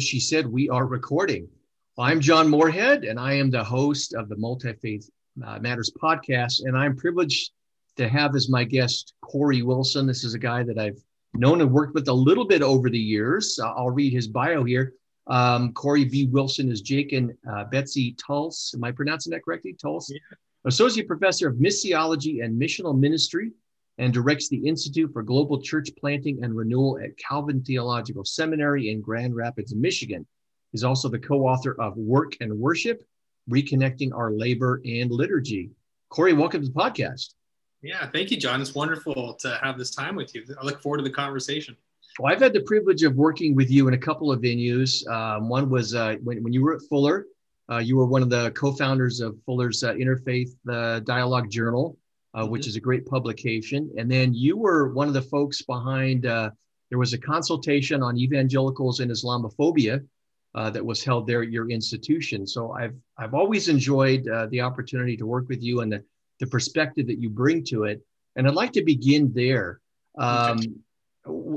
As she said, we are recording. I'm John Morehead, and I am the host of the Multi Faith uh, Matters podcast. And I'm privileged to have as my guest Cory Willson. This is a guy that I've known and worked with a little bit over the years. Uh, I'll read his bio here. Um, Cory V. Willson is Jake and uh, Betsy Tulse. Am I pronouncing that correctly? Tulse? Yeah. Associate Professor of Missiology and Missional Ministry and directs the Institute for Global Church Planting and Renewal at Calvin Theological Seminary in Grand Rapids, Michigan. He's also the co author of Work and Worship Reconnecting Our Labor and Liturgy. Cory, welcome to the podcast. Yeah, thank you, John. It's wonderful to have this time with you. I look forward to the conversation. Well, I've had the privilege of working with you in a couple of venues. Um, one was uh, when, when you were at Fuller, uh, you were one of the co founders of Fuller's uh, Interfaith uh, Dialogue Journal uh, which mm-hmm. is a great publication. And then you were one of the folks behind, uh, there was a consultation on evangelicals and Islamophobia uh, that was held there at your institution. So I've, I've always enjoyed uh, the opportunity to work with you and the, the perspective that you bring to it. And I'd like to begin there. Um.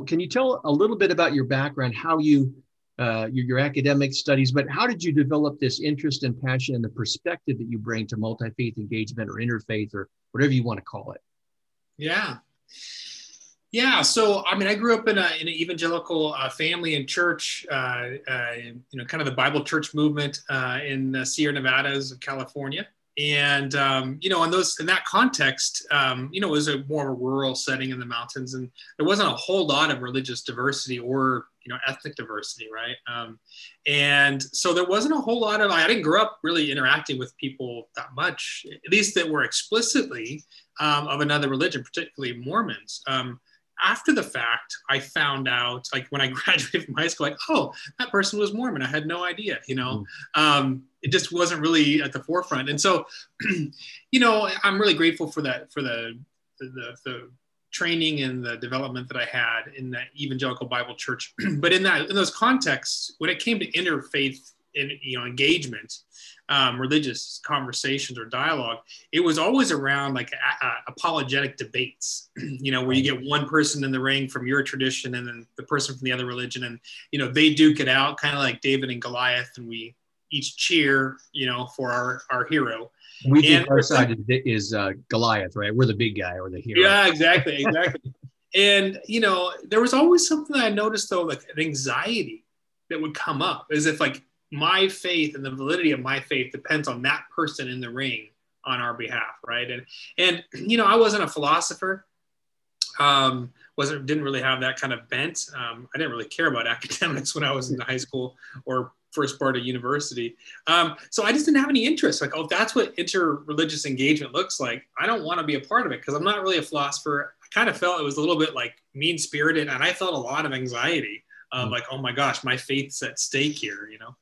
Can you tell a little bit about your background, how you uh, your, your, academic studies, but how did you develop this interest and passion and the perspective that you bring to multi faith engagement or interfaith or whatever you want to call it? Yeah. Yeah, so I mean, I grew up in, a, in an evangelical uh, family and church, uh, uh, you know, kind of the Bible church movement uh, in the Sierra Nevadas of California and um, you know in those in that context um, you know it was a more rural setting in the mountains and there wasn't a whole lot of religious diversity or you know ethnic diversity right um, and so there wasn't a whole lot of i didn't grow up really interacting with people that much at least that were explicitly um, of another religion particularly mormons um, after the fact, I found out, like when I graduated from high school, like, oh, that person was Mormon. I had no idea, you know. Mm. Um, it just wasn't really at the forefront. And so, you know, I'm really grateful for that, for the, the, the training and the development that I had in that evangelical Bible church. but in that, in those contexts, when it came to interfaith in, you know, engagement, um, religious conversations or dialogue, it was always around like a, a, apologetic debates, you know, where you get one person in the ring from your tradition and then the person from the other religion, and you know they duke it out, kind of like David and Goliath, and we each cheer, you know, for our our hero. We think our side is uh, Goliath, right? We're the big guy or the hero. Yeah, exactly, exactly. and you know, there was always something I noticed though, like an anxiety that would come up, as if like my faith and the validity of my faith depends on that person in the ring on our behalf right and and you know i wasn't a philosopher um wasn't didn't really have that kind of bent um, i didn't really care about academics when i was in high school or first part of university. Um, so i just didn't have any interest. Like oh that's what interreligious engagement looks like. I don't want to be a part of it because i'm not really a philosopher. I kind of felt it was a little bit like mean spirited and i felt a lot of anxiety um, like oh my gosh my faith's at stake here you know?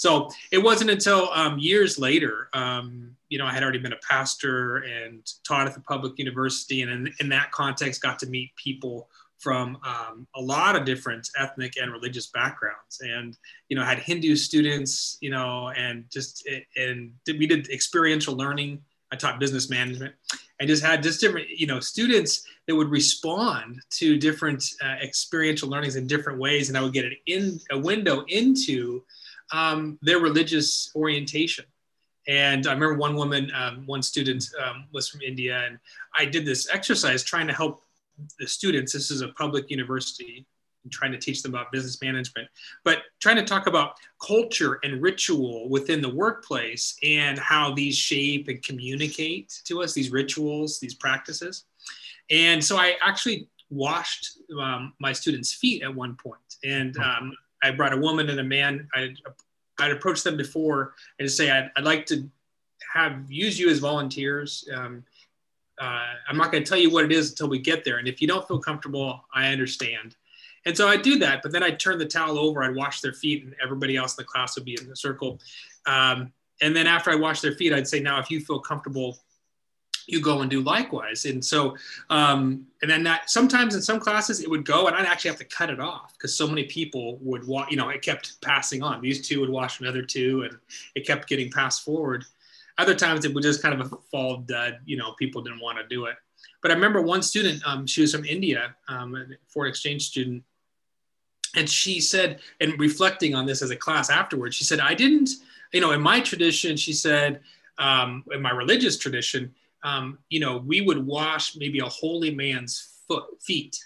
So it wasn't until um, years later, um, you know, I had already been a pastor and taught at the public university, and in, in that context, got to meet people from um, a lot of different ethnic and religious backgrounds, and you know, had Hindu students, you know, and just and we did experiential learning. I taught business management, and just had just different, you know, students that would respond to different uh, experiential learnings in different ways, and I would get an in a window into um, their religious orientation. And I remember one woman, um, one student um, was from India, and I did this exercise trying to help the students. This is a public university, and trying to teach them about business management, but trying to talk about culture and ritual within the workplace and how these shape and communicate to us, these rituals, these practices. And so I actually washed um, my students' feet at one point, and um, I brought a woman and a man. I'd, I'd approached them before and say, I'd, I'd like to have use you as volunteers. Um, uh, I'm not going to tell you what it is until we get there. And if you don't feel comfortable, I understand. And so I'd do that, but then I'd turn the towel over, I'd wash their feet, and everybody else in the class would be in the circle. Um, and then after I wash their feet, I'd say, now if you feel comfortable, you go and do likewise. And so, um, and then that sometimes in some classes it would go, and I'd actually have to cut it off because so many people would. You know, it kept passing on. These two would wash another two, and it kept getting passed forward. Other times it would just kind of a fall dead. You know, people didn't want to do it. But I remember one student, um, she was from India, um, a foreign exchange student, and she said, and reflecting on this as a class afterwards, she said, I didn't, you know, in my tradition, she said, um, in my religious tradition, um, you know, we would wash maybe a holy man's foot, feet,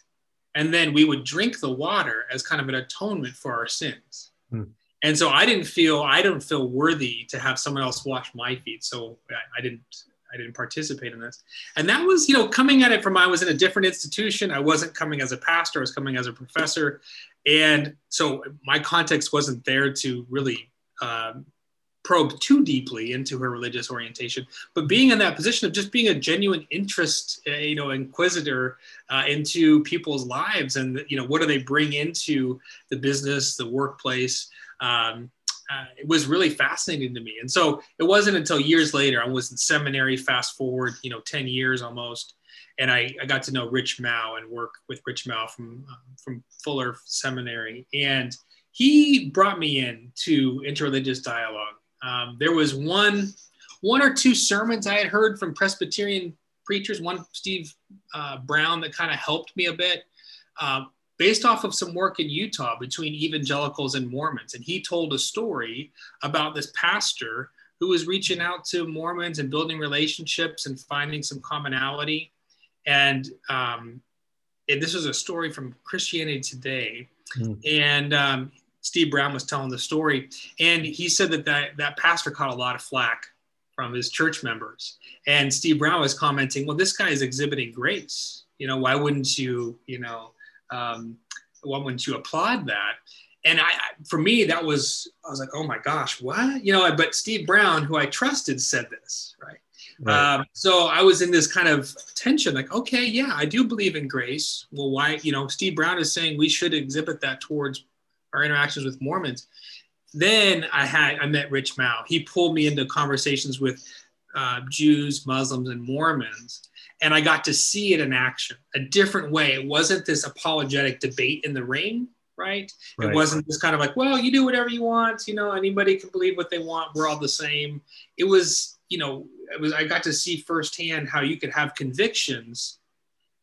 and then we would drink the water as kind of an atonement for our sins. Hmm. And so I didn't feel I don't feel worthy to have someone else wash my feet, so I, I didn't I didn't participate in this. And that was, you know, coming at it from I was in a different institution. I wasn't coming as a pastor, I was coming as a professor. And so my context wasn't there to really um, probe too deeply into her religious orientation. But being in that position of just being a genuine interest, uh, you know, inquisitor uh, into people's lives and, you know, what do they bring into the business, the workplace. Um, uh, it was really fascinating to me. And so it wasn't until years later, I was in seminary, fast forward, you know, 10 years almost. And I, I got to know Rich Mouw and work with Rich Mouw from, um, from Fuller Seminary. And he brought me in to interreligious dialogue. Um, there was one, one or two sermons I had heard from Presbyterian preachers, one Steve uh, Brown that kind of helped me a bit. Um, based off of some work in Utah between evangelicals and Mormons. And he told a story about this pastor who was reaching out to Mormons and building relationships and finding some commonality. And, um, and this was a story from Christianity Today. Mm. And um, Steve Brown was telling the story. And he said that, that that pastor caught a lot of flack from his church members. And Steve Brown was commenting, well, this guy is exhibiting grace. You know, why wouldn't you, you know, um, wouldn't you applaud that? And I, for me, that was, I was like, oh my gosh, what? You know, but Steve Brown, who I trusted, said this, right? right. Um, so I was in this kind of tension, like, okay, yeah, I do believe in grace. Well, why, you know, Steve Brown is saying we should exhibit that towards our interactions with Mormons. Then I had, I met Rich Mouw. He pulled me into conversations with uh, Jews, Muslims, and Mormons and I got to see it in action, a different way. It wasn't this apologetic debate in the ring, right? right? It wasn't this kind of like, well, you do whatever you want, you know, anybody can believe what they want. We're all the same. It was, you know, it was I got to see firsthand how you could have convictions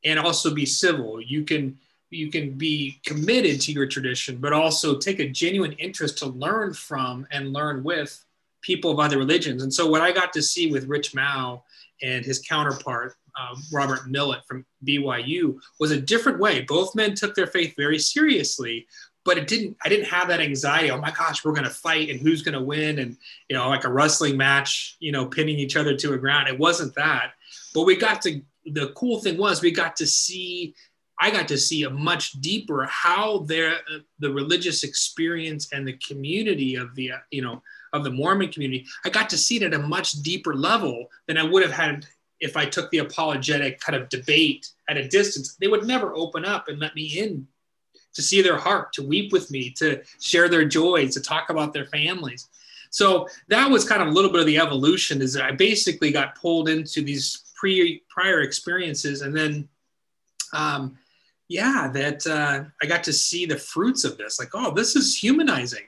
and also be civil. You can you can be committed to your tradition, but also take a genuine interest to learn from and learn with people of other religions. And so what I got to see with Rich Mouw and his counterpart uh, Robert Millet from BYU was a different way. Both men took their faith very seriously, but it didn't. I didn't have that anxiety. Oh my gosh, we're going to fight and who's going to win, and you know, like a wrestling match, you know, pinning each other to a ground. It wasn't that. But we got to. The cool thing was we got to see. I got to see a much deeper how their the religious experience and the community of the you know of the Mormon community. I got to see it at a much deeper level than I would have had if I took the apologetic kind of debate at a distance, they would never open up and let me in to see their heart, to weep with me, to share their joys, to talk about their families. So that was kind of a little bit of the evolution is that I basically got pulled into these pre prior experiences and then um, yeah, that uh, I got to see the fruits of this. Like, oh, this is humanizing.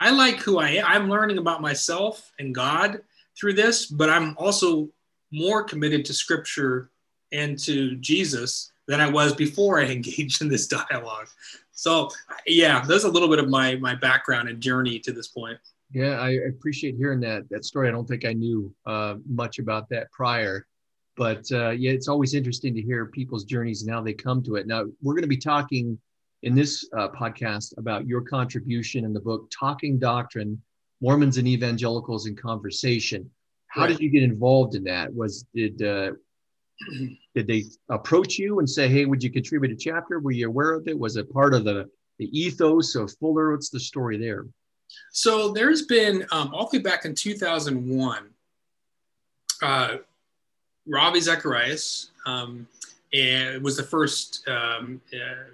I like who I am. I'm learning about myself and God through this, but I'm also more committed to scripture and to Jesus than I was before I engaged in this dialogue. So yeah, there's a little bit of my my background and journey to this point. Yeah, I appreciate hearing that that story. I don't think I knew uh, much about that prior, but uh, yeah, it's always interesting to hear people's journeys and how they come to it. Now we're going to be talking in this uh, podcast about your contribution in the book "Talking Doctrine: Mormons and Evangelicals in Conversation." How right. did you get involved in that? Was did uh, did they approach you and say, "Hey, would you contribute a chapter?" Were you aware of it? Was it part of the the ethos of Fuller? What's the story there? So there's been um, all the way back in 2001, uh, Ravi Zacharias um, and was the first um, uh,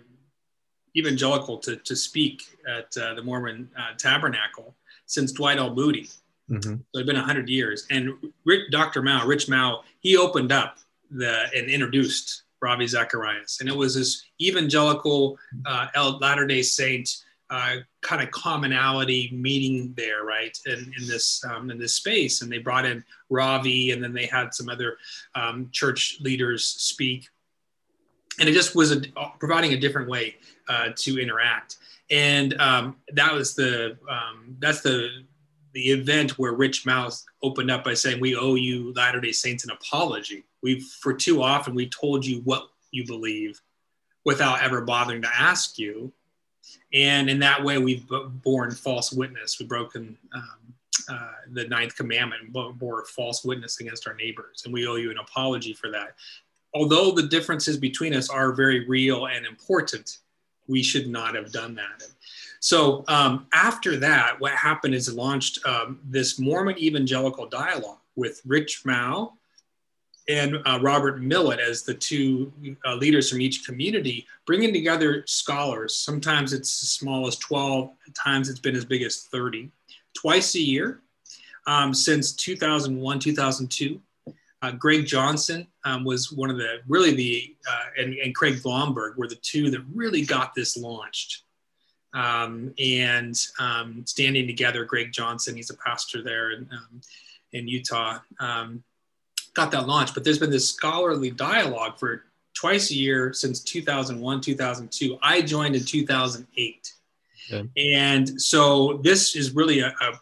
evangelical to, to speak at uh, the Mormon uh, Tabernacle since Dwight L. Moody. Mm-hmm. So it's been 100 years. And Rick, Dr. Mouw, Rich Mouw, he opened up the and introduced Ravi Zacharias. And it was this evangelical uh, Latter day Saint uh, kind of commonality meeting there, right? In, in this um, in this space, and they brought in Ravi, and then they had some other um, church leaders speak, and it just was a, providing a different way uh, to interact. And um, that was the um, that's the the event where Rich Mouw opened up by saying, "We owe you Latter Day Saints an apology. We've for too often we told you what you believe." without ever bothering to ask you and in that way we've borne false witness we've broken um, uh, the ninth commandment bore false witness against our neighbors and we owe you an apology for that although the differences between us are very real and important we should not have done that so um, after that what happened is launched um, this mormon evangelical dialogue with rich Mouw and uh, Robert Millet as the two uh, leaders from each community, bringing together scholars. Sometimes it's as small as 12, at times it's been as big as 30, twice a year um, since 2001, 2002. Uh, Greg Johnson um, was one of the really the, uh, and, and, Craig Blomberg were the two that really got this launched. Um, and um, standing together, Greg Johnson, he's a pastor there in, um, in Utah um, got that launched, but there's been this scholarly dialogue for twice a year since 2001, 2002. I joined in 2008. And so this is really a, a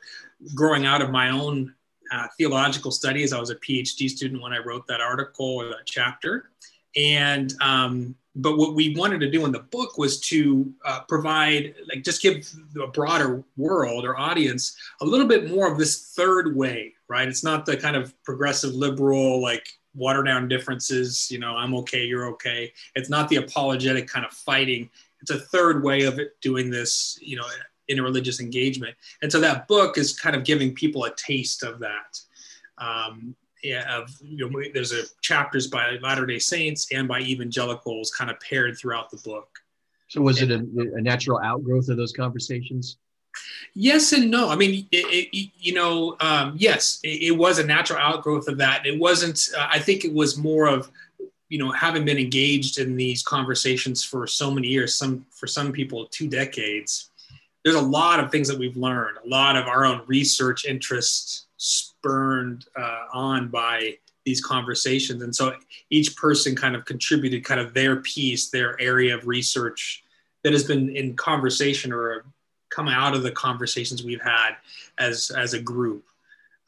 growing out of my own uh, theological studies. I was a PhD student when I wrote that article or that chapter. And, um, but what we wanted to do in the book was to uh, provide, like, just give a broader world or audience a little bit more of this third way right? It's not the kind of progressive liberal, like water down differences, you know, I'm okay, you're okay. It's not the apologetic kind of fighting. It's a third way of doing this, you know, in a religious engagement. And so that book is kind of giving people a taste of that. Um, of, you know, there's a chapters by Latter Day Saints and by evangelicals kind of paired throughout the book. So was and, it a, a natural outgrowth of those conversations? Yes and no. I mean, it, it, you know, um, yes, it, it, was a natural outgrowth of that. It wasn't. Uh, I think it was more of, you know, having been engaged in these conversations for so many years. Some for some people, two decades. There's a lot of things that we've learned. A lot of our own research interests spurned uh, on by these conversations, and so each person kind of contributed kind of their piece, their area of research that has been in conversation or come out of the conversations we've had as as a group.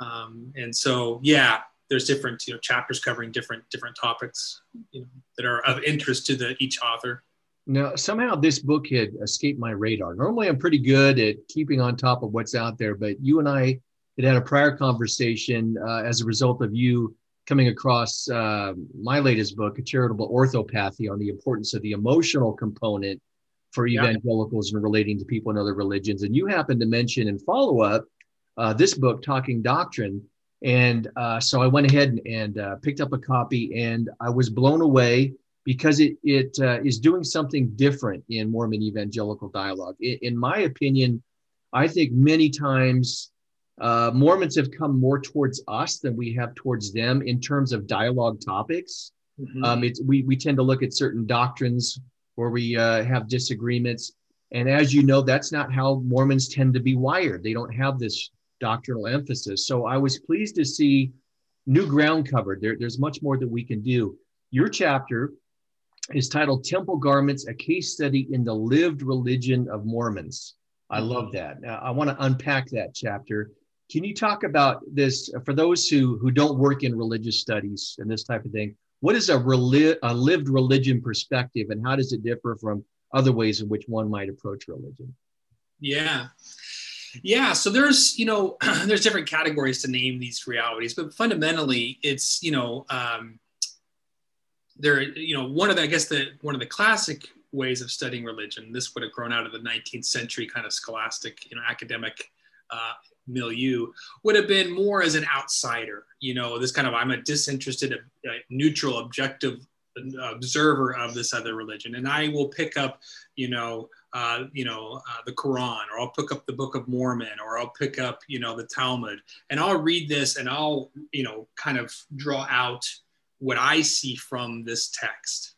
Um, and so, yeah, there's different you know chapters covering different different topics you know, that are of interest to the each author. Now, somehow this book had escaped my radar. Normally, I'm pretty good at keeping on top of what's out there, but you and I had had a prior conversation uh, as a result of you coming across uh, my latest book, A Charitable Orthopathy, on the importance of the emotional component for evangelicals yeah. and relating to people in other religions. And you happened to mention in follow up uh, this book, Talking Doctrine. And uh, so I went ahead and, and uh, picked up a copy, and I was blown away because it, it uh, is doing something different in Mormon evangelical dialogue. In, in my opinion, I think many times uh, Mormons have come more towards us than we have towards them in terms of dialogue topics. Mm-hmm. Um, it's, we, we tend to look at certain doctrines where we uh, have disagreements. And as you know, that's not how Mormons tend to be wired. They don't have this doctrinal emphasis. So I was pleased to see new ground covered. There, there's much more that we can do. Your chapter is titled Temple Garments, a case study in the lived religion of Mormons. I love that. Now, I want to unpack that chapter. Can you talk about this for those who, who don't work in religious studies and this type of thing? what is a, reli- a lived religion perspective and how does it differ from other ways in which one might approach religion yeah yeah so there's you know there's different categories to name these realities but fundamentally it's you know um, there you know one of the i guess the one of the classic ways of studying religion this would have grown out of the 19th century kind of scholastic you know academic uh, milieu would have been more as an outsider you know this kind of i'm a disinterested a neutral objective observer of this other religion, and I will pick up, you know, uh, you know, uh, the Quran, or I'll pick up the Book of Mormon, or I'll pick up, you know, the Talmud, and I'll read this, and I'll, you know, kind of draw out what I see from this text.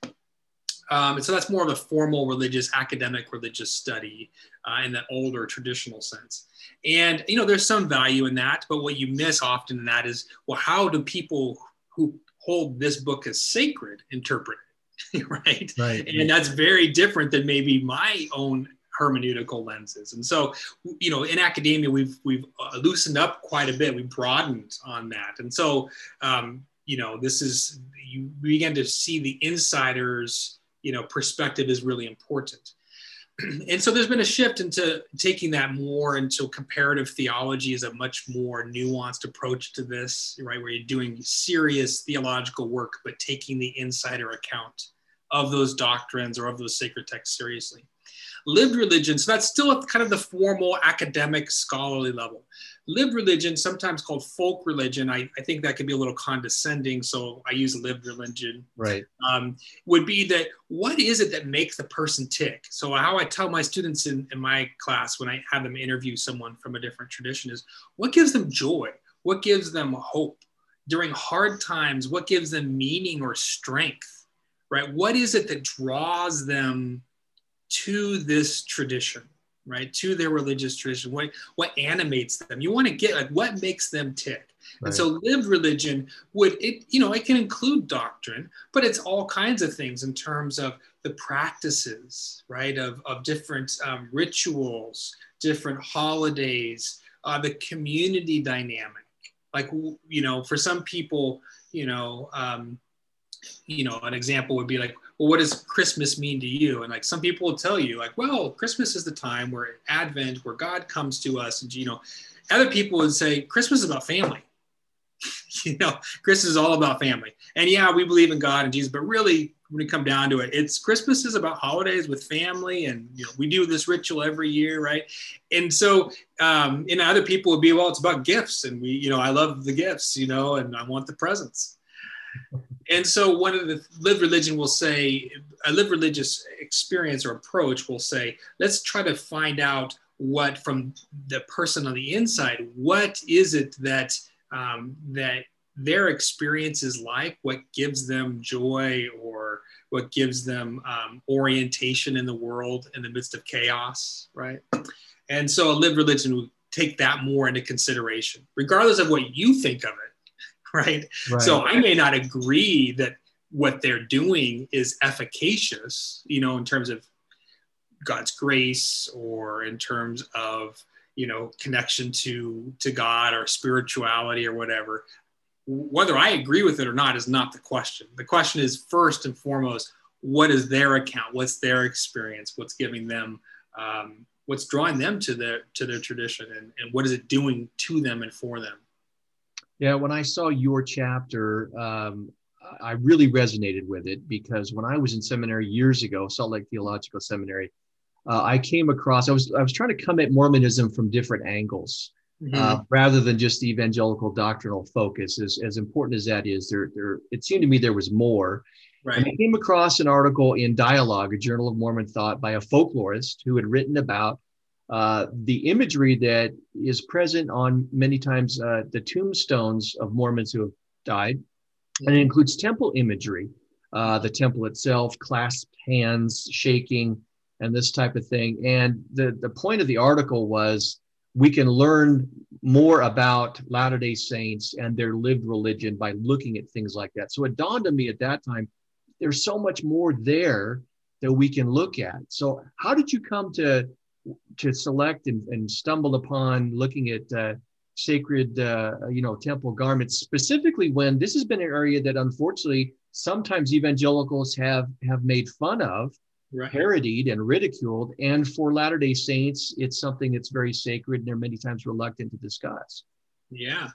Um, and so that's more of a formal religious, academic religious study uh, in the older traditional sense. And, you know, there's some value in that, but what you miss often in that is, well, how do people who hold this book as sacred interpret it? right? right? And that's very different than maybe my own hermeneutical lenses. And so, you know, in academia, we've we've uh, loosened up quite a bit. We've broadened on that. And so, um, you know, this is you begin to see the insiders you know perspective is really important and so there's been a shift into taking that more into comparative theology as a much more nuanced approach to this right where you're doing serious theological work but taking the insider account of those doctrines or of those sacred texts seriously. Lived religion so that's still kind of the formal academic scholarly level lived religion, sometimes called folk religion, I, I think that could be a little condescending, so I use lived religion. Right. Um, would be that what is it that makes the person tick? So, how I tell my students in, in my class when I have them interview someone from a different tradition is what gives them joy? What gives them hope? During hard times, what gives them meaning or strength? Right? What is it that draws them to this tradition? Right to their religious tradition what what animates them. You want to get like what makes them tick. Right. and so lived religion would it you know it can include doctrine but it's all kinds of things in terms of the practices right of, of different um, rituals different holidays uh, the community dynamic. Like you know for some people you know um, you know an example would be like well, what does Christmas mean to you? And like some people will tell you, like, well, Christmas is the time where Advent, where God comes to us. And, you know, other people would say Christmas is about family. you know, Christmas is all about family. And yeah, we believe in God and Jesus, but really, when we come down to it, it's Christmas is about holidays with family, and you know, we do this ritual every year, right? And so, um, and other people would be, well, it's about gifts, and we, you know, I love the gifts, you know, and I want the presents and so one of the lived religion will say a lived religious experience or approach will say let's try to find out what from the person on the inside what is it that um, that their experience is like? What gives them joy or what gives them um, orientation in the world in the midst of chaos right? And so a lived religion would take that more into consideration regardless of what you think of it right? right? So I may not agree that what they're doing is efficacious, you know, in terms of God's grace or in terms of you know connection to to God or spirituality or whatever. Whether I agree with it or not is not the question. The question is first and foremost, what is their account? What's their experience? What's giving them? Um, what's drawing them to their to their tradition, and, and what is it doing to them and for them? Yeah, when I saw your chapter, um, I really resonated with it because when I was in seminary years ago, Salt Lake Theological Seminary, uh, I came across I was I was trying to come at Mormonism from different angles. Mm-hmm. Uh, rather than just evangelical doctrinal focus, as, as important as that is, there, there it seemed to me there was more. Right. And I came across an article in Dialogue, a Journal of Mormon Thought, by a folklorist who had written about uh, the imagery that is present on many times uh, the tombstones of Mormons who have died, and it includes temple imagery, uh, the temple itself, clasped hands, shaking, and this type of thing. And the, the point of the article was we can learn more about Latter day Saints and their lived religion by looking at things like that. So it dawned on me at that time there's so much more there that we can look at. So, how did you come to to select and, and stumble upon looking at uh, sacred, uh, you know, temple garments, specifically when this has been an area that unfortunately sometimes evangelicals have have made fun of, right. parodied, and ridiculed. And for Latter Day Saints, it's something that's very sacred, and they're many times reluctant to discuss. Yeah.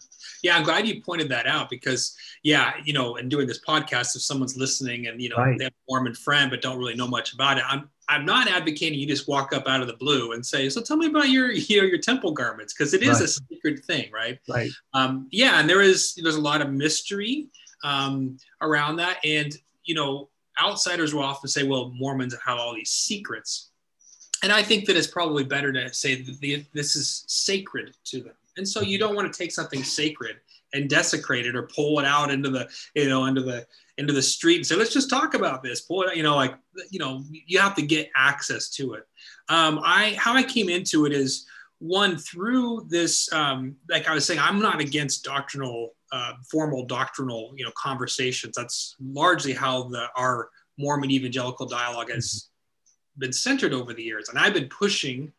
Yeah. I'm glad you pointed that out because, yeah, you know, and doing this podcast, if someone's listening and, you know, right. they have a Mormon friend but don't really know much about it, I'm, I'm not advocating you just walk up out of the blue and say, "So tell me about your, you know, your temple garments," because it is right. a sacred thing, right? Right. Um, yeah, and there is there's a lot of mystery um, around that, and you know, outsiders will often say, well, Mormons have all these secrets. And I think that it's probably better to say that the, this is sacred to them. And so you don't want to take something sacred and desecrate it or pull it out into the, you know, into the, into the street and say, let's just talk about this. It, you know, like, you know, you have to get access to it. Um, I, how I came into it is one through this, um, like I was saying, I'm not against doctrinal uh, formal doctrinal you know conversations. That's largely how the our Mormon evangelical dialogue has been centered over the years, and I've been pushing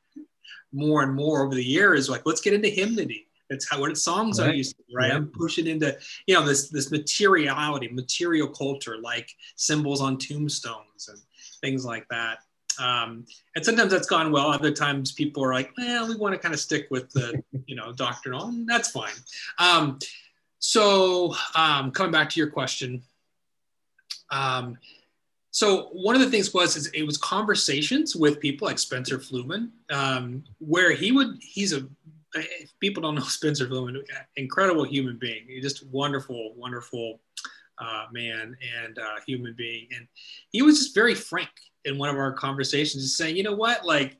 more and more over the years. Like, let's get into hymnody. That's how what songs right. are used to, right? Yeah. I'm pushing into you know this this materiality, material culture, like symbols on tombstones and things like that. Um, and sometimes that's gone well. Other times people are like, well, we want to kind of stick with the, you know, doctrinal, and that's fine. Um, so um, coming back to your question, um, so one of the things was is it was conversations with people like Spencer Fluhman, um, where he would he's a if people don't know Spencer Fluhman, incredible human being, just wonderful, wonderful uh, man and uh, human being, and he was just very frank in one of our conversations, just saying, you know what, like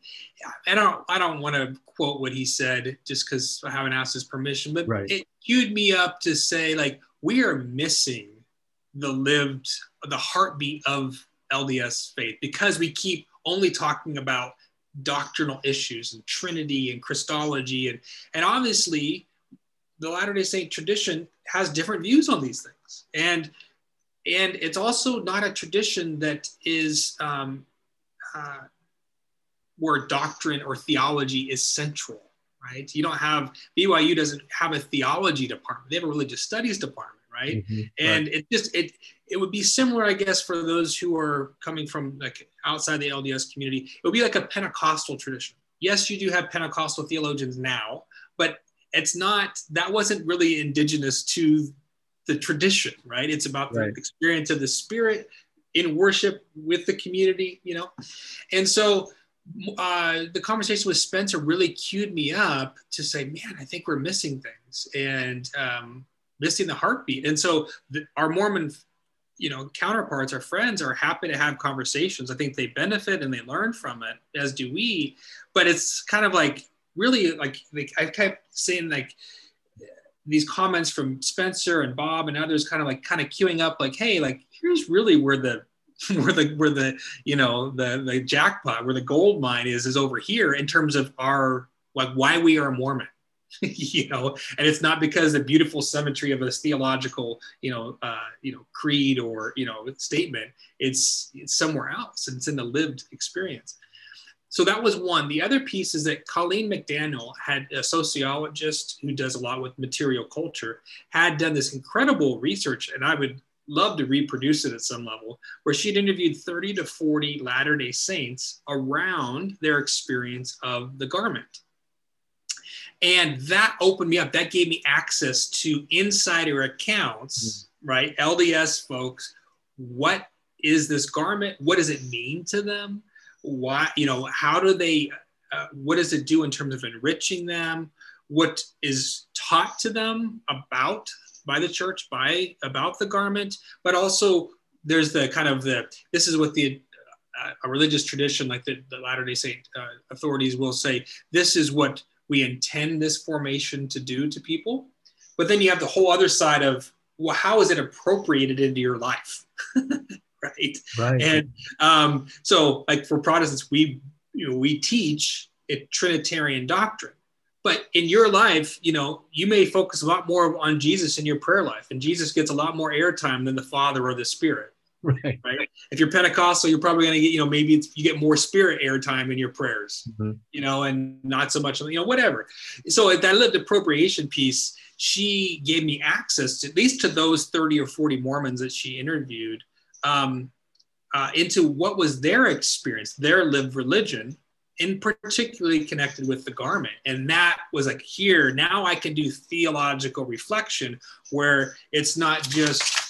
I don't I don't want to quote what he said just because I haven't asked his permission, but right. it queued me up to say like we are missing the lived the heartbeat of LDS faith because we keep only talking about doctrinal issues and Trinity and Christology and and obviously the Latter Day Saint tradition has different views on these things. And and it's also not a tradition that is um, uh, where doctrine or theology is central, right? You don't have BYU doesn't have a theology department; they have a religious studies department, right? Mm-hmm, and right. it just it it would be similar, I guess, for those who are coming from like outside the LDS community. It would be like a Pentecostal tradition. Yes, you do have Pentecostal theologians now, but it's not that wasn't really indigenous to the tradition, right? It's about right. the experience of the Spirit in worship with the community, you know, and so uh, the conversation with Spencer really queued me up to say, man, I think we're missing things and um, missing the heartbeat. And so the, our Mormon, you know, counterparts, our friends are happy to have conversations. I think they benefit and they learn from it, as do we. But it's kind of like really like, like I kept saying like these comments from Spencer and Bob and others, kind of like kind of queuing up like, hey, like here's really where the where the where the you know the the jackpot where the gold mine is is over here in terms of our like why we are Mormon. you know, and it's not because the beautiful symmetry of a theological, you know, uh, you know, creed or you know statement. It's it's somewhere else. and It's in the lived experience. So that was one. The other piece is that Colleen McDannell had a sociologist who does a lot with material culture, had done this incredible research, and I would love to reproduce it at some level, where she'd interviewed 30 to 40 Latter day Saints around their experience of the garment. And that opened me up. That gave me access to insider accounts, mm-hmm. right? LDS folks. What is this garment? What does it mean to them? Why, you know, how do they, uh, what does it do in terms of enriching them? What is taught to them about by the church by about the garment, but also there's the kind of the this is what the uh, a religious tradition like the, the Latter Day Saint uh, authorities will say this is what we intend this formation to do to people, but then you have the whole other side of well, how is it appropriated into your life, right? Right. And um, so, like for Protestants, we you know we teach a Trinitarian doctrine but in your life you know you may focus a lot more on jesus in your prayer life and jesus gets a lot more airtime than the father or the spirit right right if you're pentecostal you're probably going to get you know maybe you get more spirit airtime in your prayers mm-hmm. you know and not so much you know whatever so that lived appropriation piece she gave me access to at least to those 30 or 40 mormons that she interviewed um, uh, into what was their experience their lived religion in particularly connected with the garment. And that was like, here, now I can do theological reflection where it's not just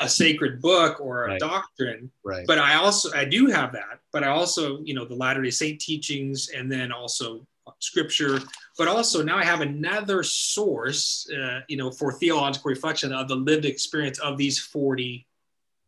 a sacred book or a right. doctrine, right. but I also, I do have that, but I also, you know, the Latter-day Saint teachings and then also scripture, but also now I have another source, uh, you know, for theological reflection of the lived experience of these 40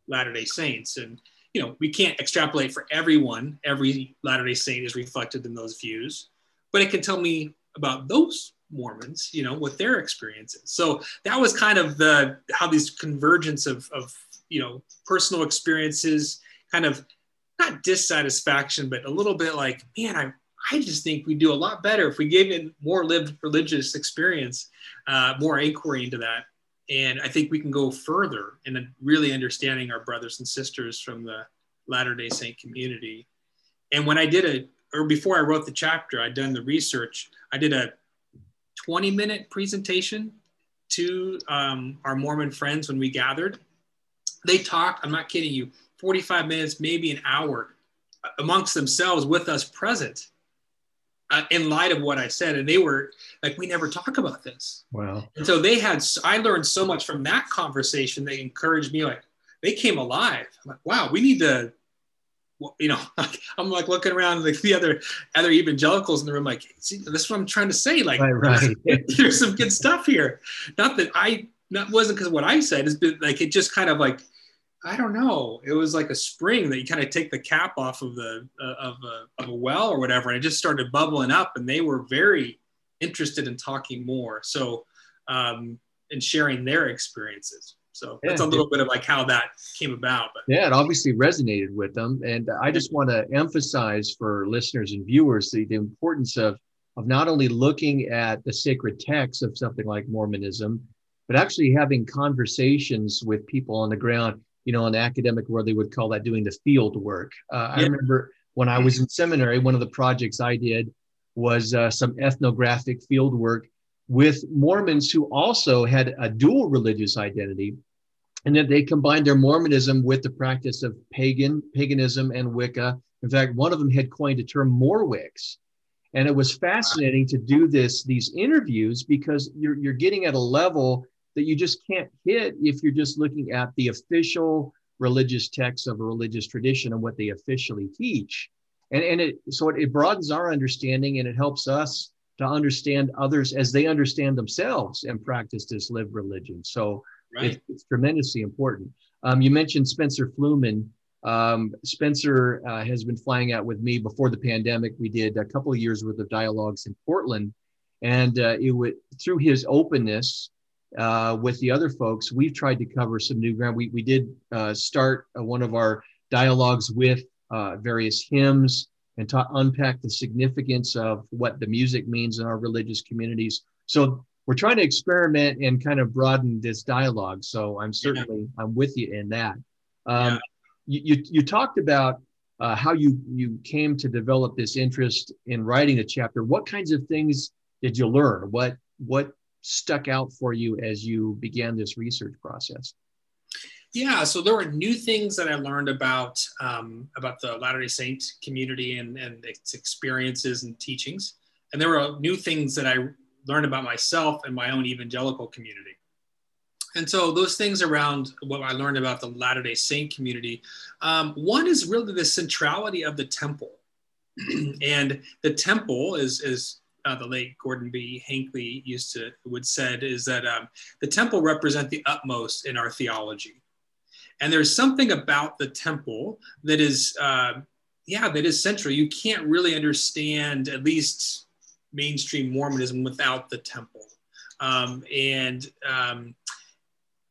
Latter-day Saints. And, you know, we can't extrapolate for everyone. Every Latter day Saint is reflected in those views, but it can tell me about those Mormons, you know, what their experiences. So that was kind of the how these convergence of, of you know personal experiences, kind of not dissatisfaction, but a little bit like, man, I I just think we do a lot better if we gave it more lived religious experience, uh, more inquiry into that. And I think we can go further in really understanding our brothers and sisters from the Latter day Saint community. And when I did it, or before I wrote the chapter, I'd done the research. I did a 20 minute presentation to um, our Mormon friends when we gathered. They talked, I'm not kidding you, 45 minutes, maybe an hour amongst themselves with us present uh, in light of what I said. And they were like, we never talk about this. Wow. And so they had, I learned so much from that conversation. They encouraged me, like, they came alive. I'm like, wow, we need to you know, I'm like looking around like the other other evangelicals in the room, like, see, this is what I'm trying to say. Like, right, right. there's some good stuff here. Not that I not wasn't because what I said is like it just kind of like I don't know. It was like a spring that you kind of take the cap off of the uh, of, a, of a well or whatever, and it just started bubbling up. And they were very interested in talking more. So, um, and sharing their experiences. So yeah, that's a little bit of like how that came about. But. Yeah, it obviously resonated with them. And I just want to emphasize for listeners and viewers the, the importance of, of not only looking at the sacred texts of something like Mormonism, but actually having conversations with people on the ground. You know, in the academic world, they would call that doing the field work. Uh, yeah. I remember when I was in seminary, one of the projects I did was uh, some ethnographic field work with Mormons who also had a dual religious identity, and that they combined their Mormonism with the practice of pagan paganism and Wicca. In fact, one of them had coined a term Morwicks. And it was fascinating to do this, these interviews, because you're, you're getting at a level that you just can't hit if you're just looking at the official religious texts of a religious tradition and what they officially teach. And, and it, so it, it broadens our understanding and it helps us to understand others as they understand themselves and practice this lived religion. So right. it, it's tremendously important. Um, you mentioned Spencer Fluhman. Um, Spencer uh, has been flying out with me before the pandemic. We did a couple of years worth of dialogues in Portland, and uh, it would through his openness uh, with the other folks, we've tried to cover some new ground. We we did uh, start uh, one of our dialogues with uh, various hymns and to unpack the significance of what the music means in our religious communities. So we're trying to experiment and kind of broaden this dialogue. So I'm certainly yeah. I'm with you in that. Um, yeah. you, you, you talked about uh, how you you came to develop this interest in writing a chapter. What kinds of things did you learn? What what stuck out for you as you began this research process? Yeah, so there were new things that I learned about um, about the Latter Day Saint community and, and its experiences and teachings, and there were new things that I learned about myself and my own evangelical community. And so those things around what I learned about the Latter Day Saint community, um, one is really the centrality of the temple, and the temple is is uh, the late Gordon B. Hinckley used to would said is that um, the temple represent the utmost in our theology and there's something about the temple that is, uh, yeah, that is central. You can't really understand at least mainstream Mormonism without the temple. Um, and um,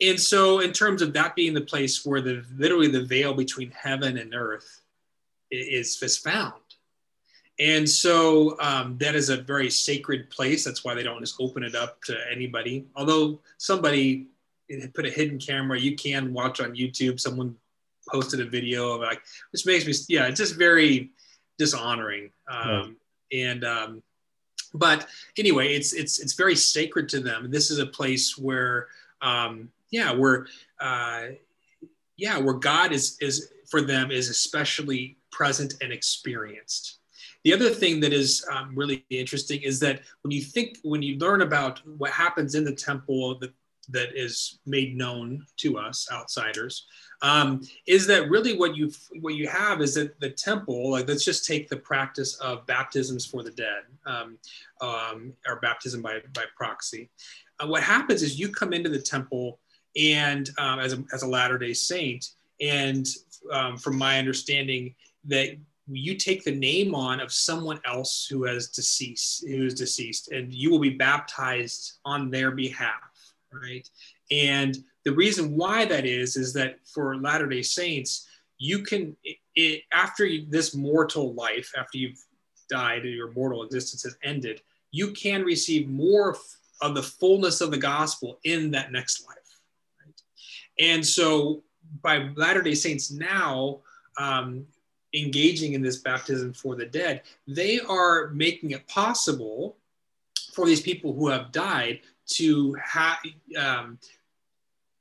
and so, in terms of that being the place where the literally the veil between heaven and earth is, is found, and so um, that is a very sacred place. That's why they don't just open it up to anybody. Although somebody put a hidden camera. You can watch on YouTube. Someone posted a video of like, which makes me, yeah, it's just very dishonoring. Um, And, um, but anyway, it's, it's, it's very sacred to them. This is a place where, um, yeah, where, uh, yeah, where God is, is for them is especially present and experienced. The other thing that is um, really interesting is that when you think, when you learn about what happens in the temple, the, that is made known to us outsiders um, is that really what you what you have is that the temple like let's just take the practice of baptisms for the dead um, um, or baptism by, by proxy uh, what happens is you come into the temple and um, as, a, as a latter day saint and um, from my understanding, that you take the name on of someone else who has deceased, who is deceased, and you will be baptized on their behalf, right? And the reason why that is is that for Latter Day Saints, you can it, it, after this mortal life, after you've died, and your mortal existence has ended, you can receive more of the fullness of the gospel in that next life. Right? And so, by Latter Day Saints now. Um, engaging in this baptism for the dead, they are making it possible for these people who have died to have um,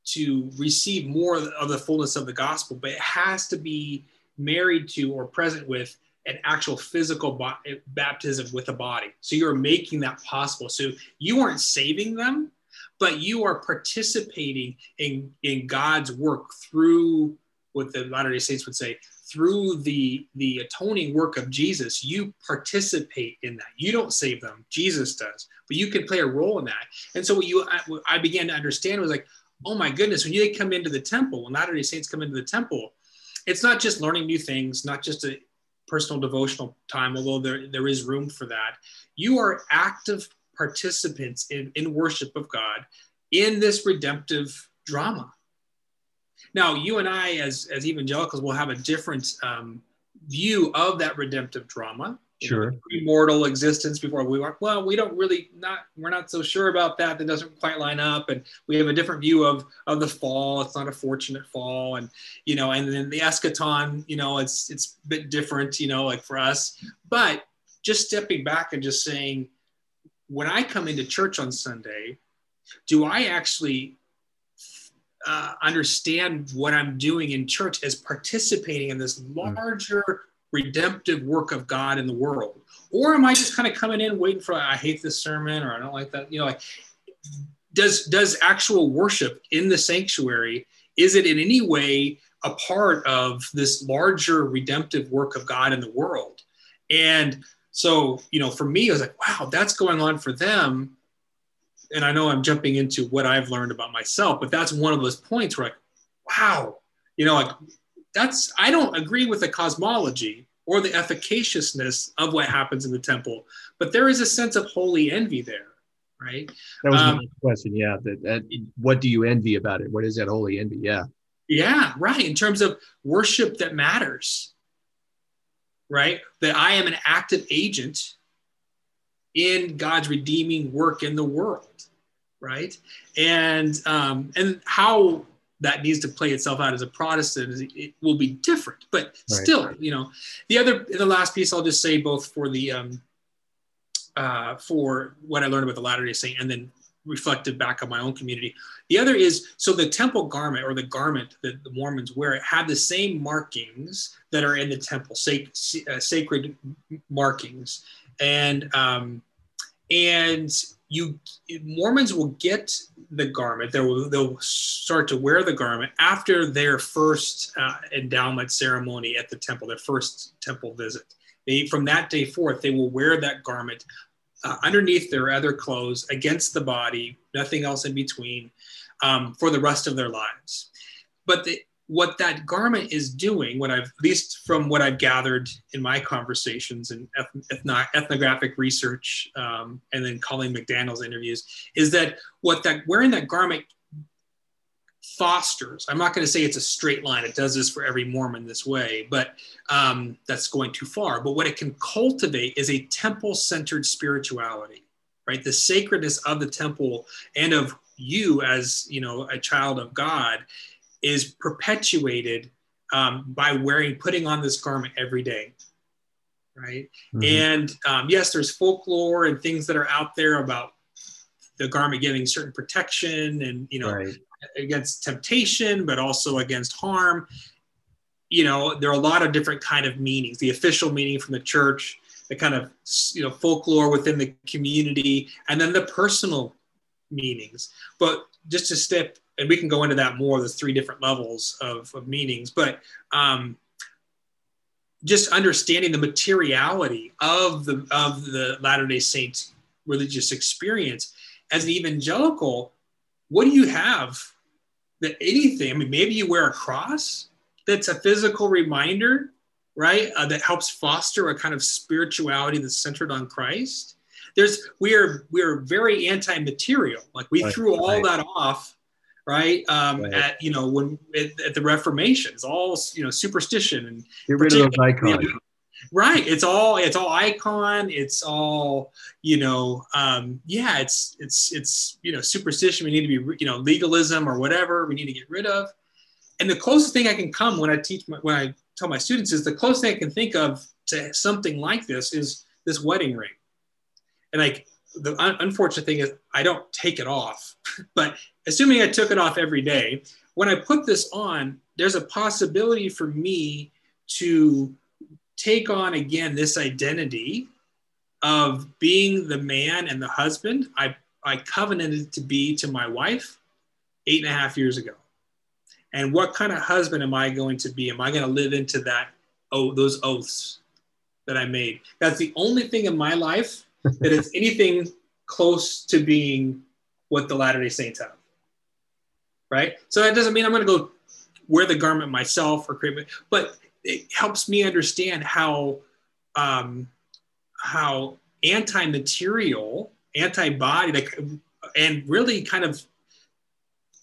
to receive more of the fullness of the gospel, but it has to be married to or present with an actual physical baptism with a body. So you're making that possible. So you aren't saving them, but you are participating in, in God's work through what the Latter day Saints would say through the the atoning work of Jesus, you participate in that. You don't save them, Jesus does, but you can play a role in that. And so what you I, what I began to understand was like, oh my goodness, when you come into the temple, when Latter Day Saints come into the temple, it's not just learning new things, not just a personal devotional time, although there there is room for that. You are active participants in in worship of God in this redemptive drama now, you and I, as as evangelicals, will have a different um, view of that redemptive drama. Sure. Immortal existence before we were well, we don't really not we're not so sure about that. That doesn't quite line up, and we have a different view of of the fall. It's not a fortunate fall, and you know, and then the eschaton. You know, it's it's a bit different. You know, like for us, but just stepping back and just saying, when I come into church on Sunday, do I actually uh, understand what I'm doing in church as participating in this hmm. larger redemptive work of God in the world? Or am I just kind of coming in waiting for I hate this sermon or I don't like that? You know, like does does actual worship in the sanctuary is it in any way a part of this larger redemptive work of God in the world? And so, you know, for me, I was like, wow, that's going on for them and I know I'm jumping into what I've learned about myself, but that's one of those points where like, wow, you know, like that's I don't agree with the cosmology or the efficaciousness of what happens in the temple, but there is a sense of holy envy there, right? That was um, my question. Yeah, that, that what do you envy about it? What is that holy envy? Yeah. Yeah, right. In terms of worship that matters, right? That I am an active agent in God's redeeming work in the world, right? And um, and how that needs to play itself out as a Protestant it will be different, but right. still, you know, the other the last piece I'll just say both for the um, uh, for what I learned about the Latter Day Saint and then reflected back on my own community. The other is so the temple garment or the garment that the Mormons wear it had the same markings that are in the temple, sac- uh, sacred markings and um, and you Mormons will get the garment. They'll they'll start to wear the garment after their first uh, endowment ceremony at the temple, their first temple visit. They from that day forth, they will wear that garment uh, underneath their other clothes against the body, nothing else in between, um, for the rest of their lives. But the, what that garment is doing, what I've, at least from what I've gathered in my conversations and ethno, ethnographic research, um, and then Colleen McDannell's interviews, is that what that wearing that garment fosters. I'm not going to say it's a straight line. It does this for every Mormon this way, but um, that's going too far. But what it can cultivate is a temple-centered spirituality, right? The sacredness of the temple and of you as you know a child of God is perpetuated um, by wearing, putting on this garment every day. Right. Mm-hmm. And um, yes, there's folklore and things that are out there about the garment giving certain protection and, you know, right. against temptation, but also against harm. You know, there are a lot of different kind of meanings, the official meaning from the church, the kind of, you know, folklore within the community, and then the personal meanings. But just to step and we can go into that more. There's three different levels of, of meanings, but um, just understanding the materiality of the of the Latter Day Saints religious experience as an evangelical. What do you have that anything? I mean, maybe you wear a cross that's a physical reminder, right? Uh, that helps foster a kind of spirituality that's centered on Christ. There's we are we are very anti-material. Like we right, threw all right. that off, right? Um, right? At you know when at, at, the Reformation, it's all you know superstition and get rid of those icons. You know, right it's all it's all icon it's all you know um yeah it's it's it's you know superstition we need to be you know legalism or whatever we need to get rid of and the closest thing i can come when i teach my, when i tell my students is the closest thing i can think of to something like this is this wedding ring and like the un- unfortunate thing is i don't take it off but assuming i took it off every day when i put this on there's a possibility for me to take on again this identity of being the man and the husband I, I covenanted to be to my wife eight and a half years ago. And what kind of husband am I going to be? Am I going to live into that, oh, those oaths that I made? That's the only thing in my life that is anything close to being what the Latter day Saints have. Right? So that doesn't mean I'm going to go wear the garment myself or create, but it helps me understand how um, how anti-material, anti-body, like, and really kind of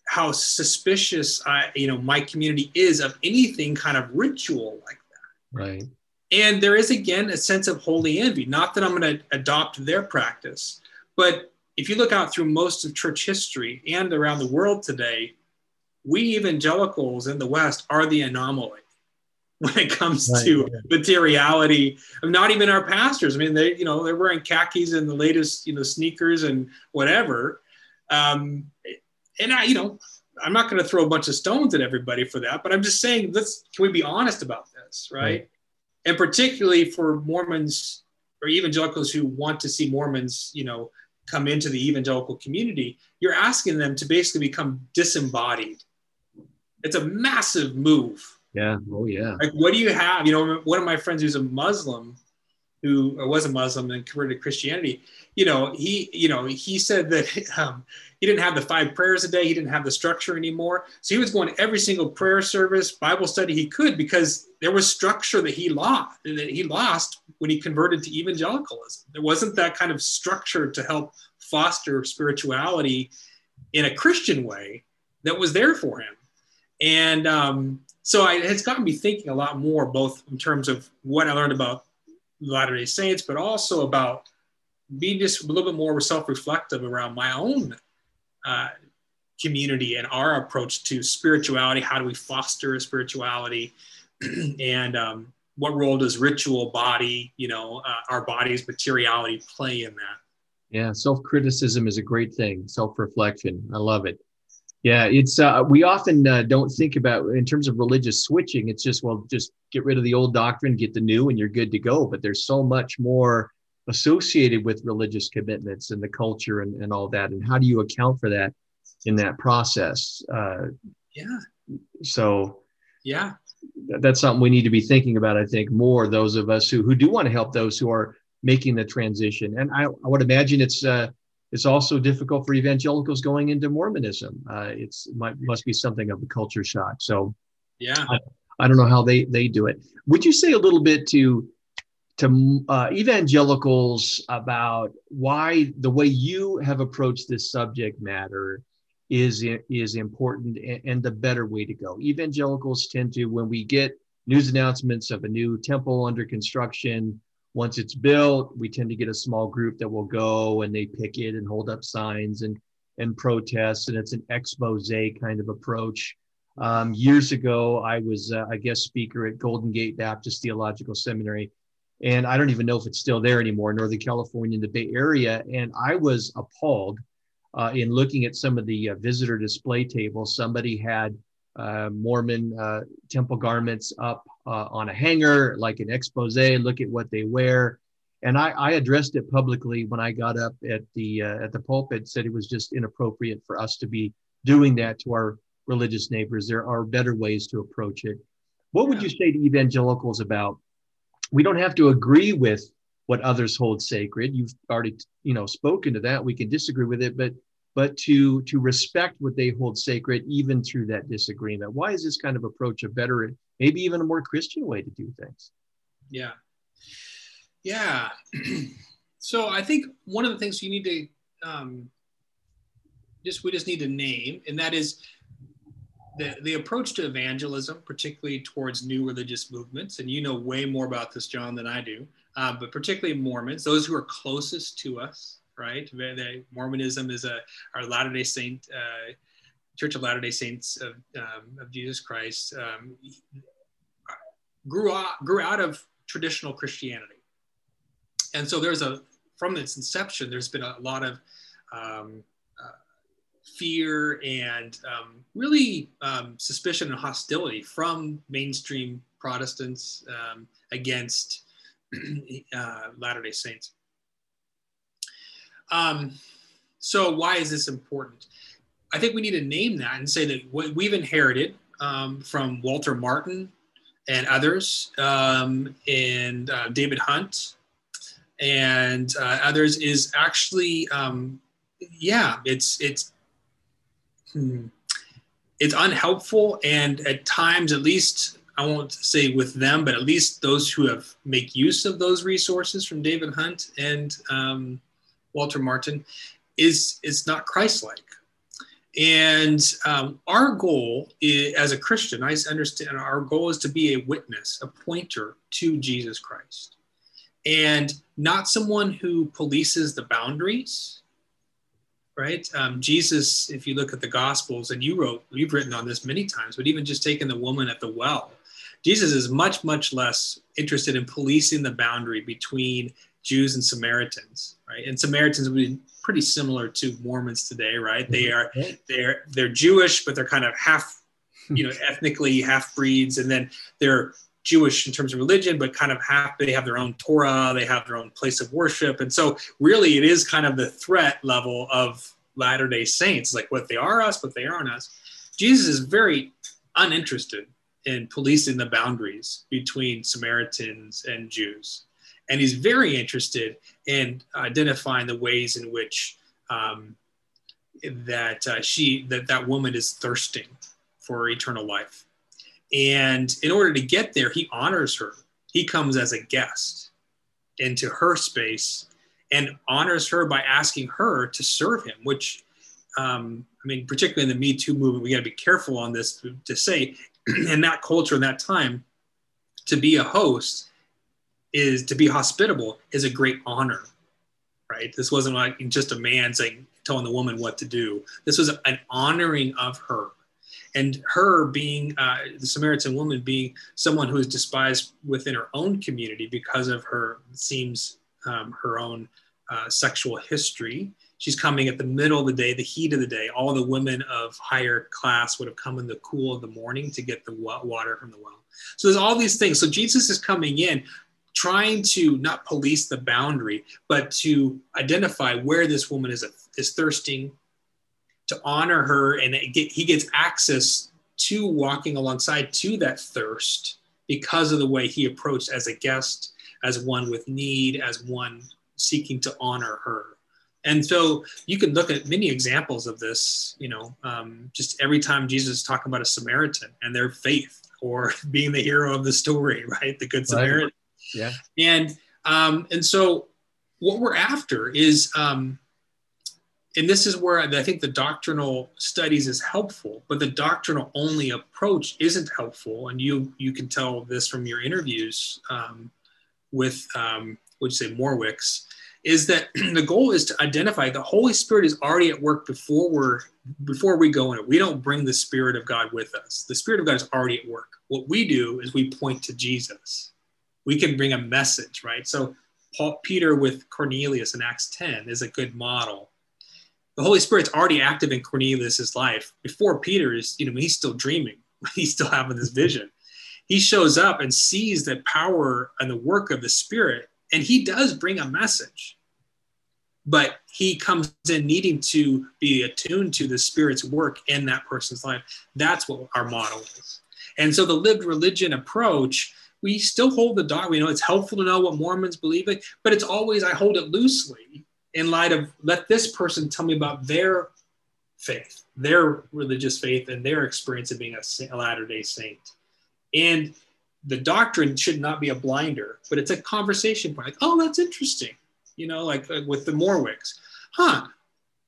how suspicious I, you know, my community is of anything kind of ritual like that. Right. And there is again a sense of holy envy. Not that I'm going to adopt their practice, but if you look out through most of church history and around the world today, we evangelicals in the West are the anomaly when it comes right, to yeah. materiality. Not even our pastors. I mean, they you know they're wearing khakis and the latest you know sneakers and whatever. Um, and I you know I'm not going to throw a bunch of stones at everybody for that, but I'm just saying let's can we be honest about this, right? right. And particularly for Mormons or evangelicals who want to see Mormons, you know, come into the evangelical community, you're asking them to basically become disembodied. It's a massive move yeah. Oh, yeah. Like, what do you have? You know, one of my friends who's a Muslim, who was a Muslim and converted to Christianity. You know, he, you know, he said that um, he didn't have the five prayers a day. He didn't have the structure anymore. So he was going to every single prayer service, Bible study he could because there was structure that he lost. That he lost when he converted to evangelicalism. There wasn't that kind of structure to help foster spirituality in a Christian way that was there for him. And um, so I, it's gotten me thinking a lot more, both in terms of what I learned about Latter day Saints, but also about being just a little bit more self reflective around my own uh, community and our approach to spirituality. How do we foster a spirituality? and um, what role does ritual, body, you know, uh, our body's materiality play in that? Yeah, self criticism is a great thing, self reflection. I love it. Yeah, it's uh, we often uh, don't think about in terms of religious switching. It's just well, just get rid of the old doctrine, get the new, and you're good to go. But there's so much more associated with religious commitments and the culture and, and all that. And how do you account for that in that process? Uh, yeah. So. Yeah. That's something we need to be thinking about. I think more those of us who who do want to help those who are making the transition. And I, I would imagine it's uh, it's also difficult for evangelicals going into Mormonism. Uh, it's might, must be something of a culture shock. So, yeah, I, I, don't know how they they do it. Would you say a little bit to to uh, evangelicals about why the way you have approached this subject matter is is important and, and the better way to go? Evangelicals tend to when we get news announcements of a new temple under construction once it's built, we tend to get a small group that will go and they pick it and hold up signs and and protest, and it's an expose kind of approach. Um, years ago, I was uh, a guest speaker at Golden Gate Baptist Theological Seminary, and I don't even know if it's still there anymore, Northern California in the Bay Area. And I was appalled uh, in looking at some of the uh, visitor display tables. Somebody had uh, Mormon uh, temple garments up uh, on a hanger, like an expose. Look at what they wear. And I, I addressed it publicly when I got up at the uh, at the pulpit. Said it was just inappropriate for us to be doing that to our religious neighbors. There are better ways to approach it. What would you say to evangelicals about? We don't have to agree with what others hold sacred. You've already you know spoken to that. We can disagree with it, but but to to respect what they hold sacred even through that disagreement. Why is this kind of approach a better maybe even a more christian way to do things? Yeah. Yeah. So i think one of the things you need to um, just we just need to name and that is the, the approach to evangelism particularly towards new religious movements and you know way more about this john than i do uh, but particularly mormons those who are closest to us right? The Mormonism is a our Latter Day Saint uh, Church of Latter Day Saints of, um, of Jesus Christ um, grew out, grew out of traditional Christianity, and so there's a from its inception there's been a lot of um, uh, fear and um, really um, suspicion and hostility from mainstream Protestants um, against uh, Latter Day Saints. Um, so why is this important? I think we need to name that and say that what we've inherited um, from Walter Martin and others, um, and uh, David Hunt and uh, others, is actually, um, yeah, it's it's hmm, it's unhelpful, and at times, at least I won't say with them, but at least those who have make use of those resources from David Hunt and um, Walter Martin, is is not Christ-like. And um, our goal is, as a Christian, I understand our goal is to be a witness, a pointer to Jesus Christ, and not someone who polices the boundaries. Right? Um, Jesus, if you look at the Gospels, and you wrote, you've written on this many times, but even just taking the woman at the well, Jesus is much, much less interested in policing the boundary between Jews and Samaritans, right? And Samaritans would be pretty similar to Mormons today, right? They mhm. are they're they're Jewish, but they're kind of half, you know, ethnically half breeds, and then they're Jewish in terms of religion, but kind of half they have their own Torah, they have their own place of worship, and so really it is kind of the threat level of Latter Day Saints, like what they are us, but they aren't us. Jesus is very uninterested in policing the boundaries between Samaritans and Jews and he's very interested in identifying the ways in which um, that uh, she that that woman is thirsting for eternal life. And in order to get there he honors her. He comes as a guest into her space and honors her by asking her to serve him which um, i mean particularly in the me too movement we got to be careful on this to, to say in that culture in that time to be a host is to be hospitable is a great honor, right? This wasn't like just a man saying, telling the woman what to do. This was an honoring of her. And her being uh, the Samaritan woman being someone who is despised within her own community because of her, seems um, her own uh, sexual history. She's coming at the middle of the day, the heat of the day. All the women of higher class would have come in the cool of the morning to get the water from the well. So there's all these things. So Jesus is coming in trying to not police the boundary, but to identify where this woman is, is thirsting, to honor her, and get, he gets access to walking alongside to that thirst because of the way he approached as a guest, as one with need, as one seeking to honor her. And so you can look at many examples of this, you know, um, just every time Jesus is talking about a Samaritan and their faith or being the hero of the story, right? The Good Samaritan. Yeah. And um, and so what we're after is, um, and this is where I think the doctrinal studies is helpful, but the doctrinal only approach isn't helpful. And you you can tell this from your interviews um, with um, would you say Morwicks, is that the goal is to identify the Holy Spirit is already at work before we're before we go in it. We don't bring the Spirit of God with us. The Spirit of God is already at work. What we do is we point to Jesus we can bring a message, right? So Paul, Peter with Cornelius in Acts 10 is a good model. The Holy Spirit's already active in Cornelius's life before Peter is, you know, he's still dreaming. He's still having this vision. He shows up and sees the power and the work of the Spirit, and he does bring a message. But he comes in needing to be attuned to the Spirit's work in that person's life. That's what our model is. And so the lived religion approach we still hold the dog. We know it's helpful to know what Mormons believe, but it's always I hold it loosely in light of let this person tell me about their faith, their religious faith, and their experience of being a, Latter day Saint. And the doctrine should not be a blinder, but it's a conversation point. Like, oh, that's interesting. You know, like, like with the Morwicks, huh?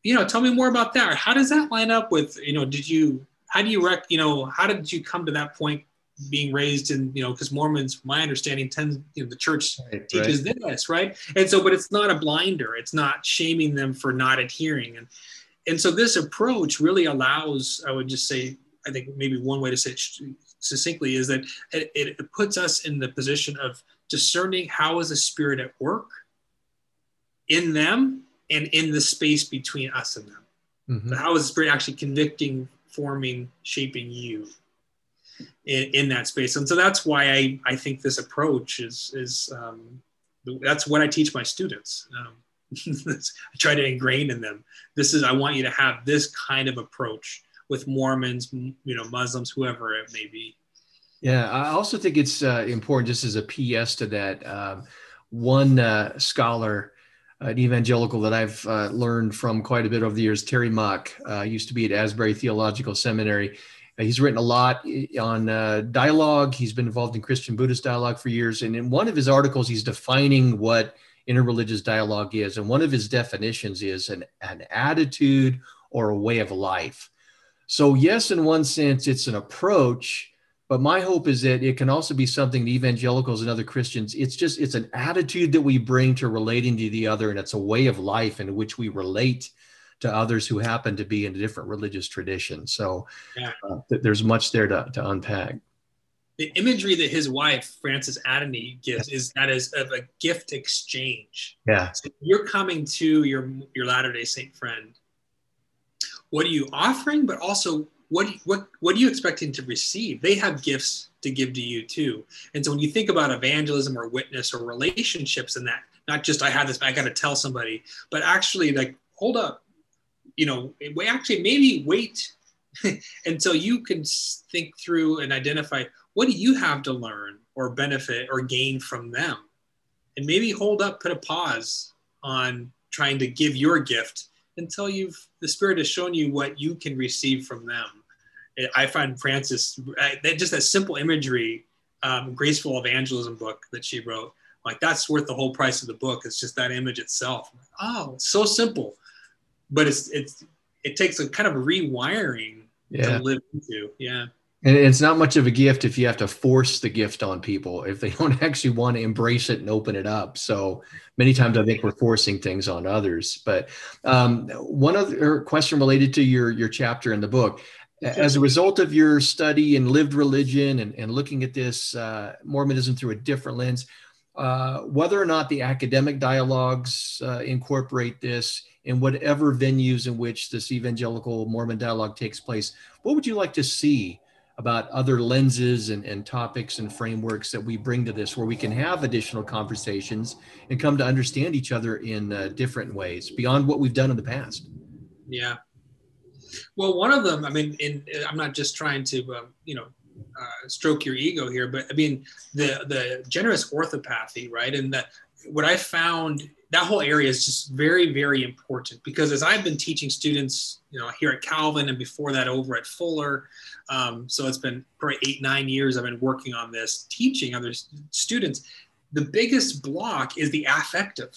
You know, tell me more about that. Or how does that line up with, you know, did you, how do you rec, you know, how did you come to that point being raised in, you know, because Mormons, my understanding, tends, you know, the church right, teaches right. this, right? And so, but it's not a blinder. It's not shaming them for not adhering. And and so this approach really allows, I would just say, I think maybe one way to say it succinctly is that it, it puts us in the position of discerning how is the spirit at work in them and in the space between us and them. Mm-hmm. how is the spirit actually convicting, forming, shaping you in, in, that space? And so that's why I, I think this approach is, is um, that's what I teach my students. Um, I try to ingrain in them. This is I want you to have this kind of approach with Mormons, you know, Muslims, whoever it may be. Yeah, I also think it's uh, important, just as a PS to that. Um, one uh, scholar, an evangelical that I've uh, learned from quite a bit over the years, Terry Muck, uh, used to be at Asbury Theological Seminary. He's written a lot on uh, dialogue. He's been involved in Christian Buddhist dialogue for years. And in one of his articles, he's defining what interreligious dialogue is. And one of his definitions is an, an attitude or a way of life. So, yes, in one sense, it's an approach, but my hope is that it can also be something that evangelicals and other Christians, it's just, it's an attitude that we bring to relating to the other, and it's a way of life in which we relate to others who happen to be in a different religious tradition. So, yeah. uh, th- there's much there to, to unpack the imagery that his wife Frances Adeney gives is that is of a gift exchange. Yeah. So you're coming to your your Latter Day Saint friend. What are you offering? But also, what what what are you expecting to receive? They have gifts to give to you too. And so when you think about evangelism or witness or relationships and that, not just I have this, I got to tell somebody, but actually like, hold up, you know, we actually maybe wait until you can think through and identify what do you have to learn or benefit or gain from them? And maybe hold up, put a pause on trying to give your gift until you've the spirit has shown you what you can receive from them. I find Frances that just that simple imagery, um, graceful evangelism book that she wrote, like that's worth the whole price of the book. It's just that image itself. Oh, so simple, but it's it's it takes a kind of rewiring yeah. to live into. Yeah. And it's not much of a gift if you have to force the gift on people if they don't actually want to embrace it and open it up. So many times I think we're forcing things on others. But um, one other question related to your your chapter in the book, as a result of your study and lived religion and, and looking at this uh, Mormonism through a different lens, uh, whether or not the academic dialogues uh, incorporate this in whatever venues in which this evangelical Mormon dialogue takes place, what would you like to see? about other lenses and, and topics and frameworks that we bring to this where we can have additional conversations and come to understand each other in uh, different ways beyond what we've done in the past yeah well one of them i mean in, i'm not just trying to um, you know uh, stroke your ego here but i mean the the generous orthopathy right and that what i found that whole area is just very very important because as i've been teaching students you know here at calvin and before that over at fuller um, so it's been probably eight, nine years I've been working on this, teaching other students. The biggest block is the affective.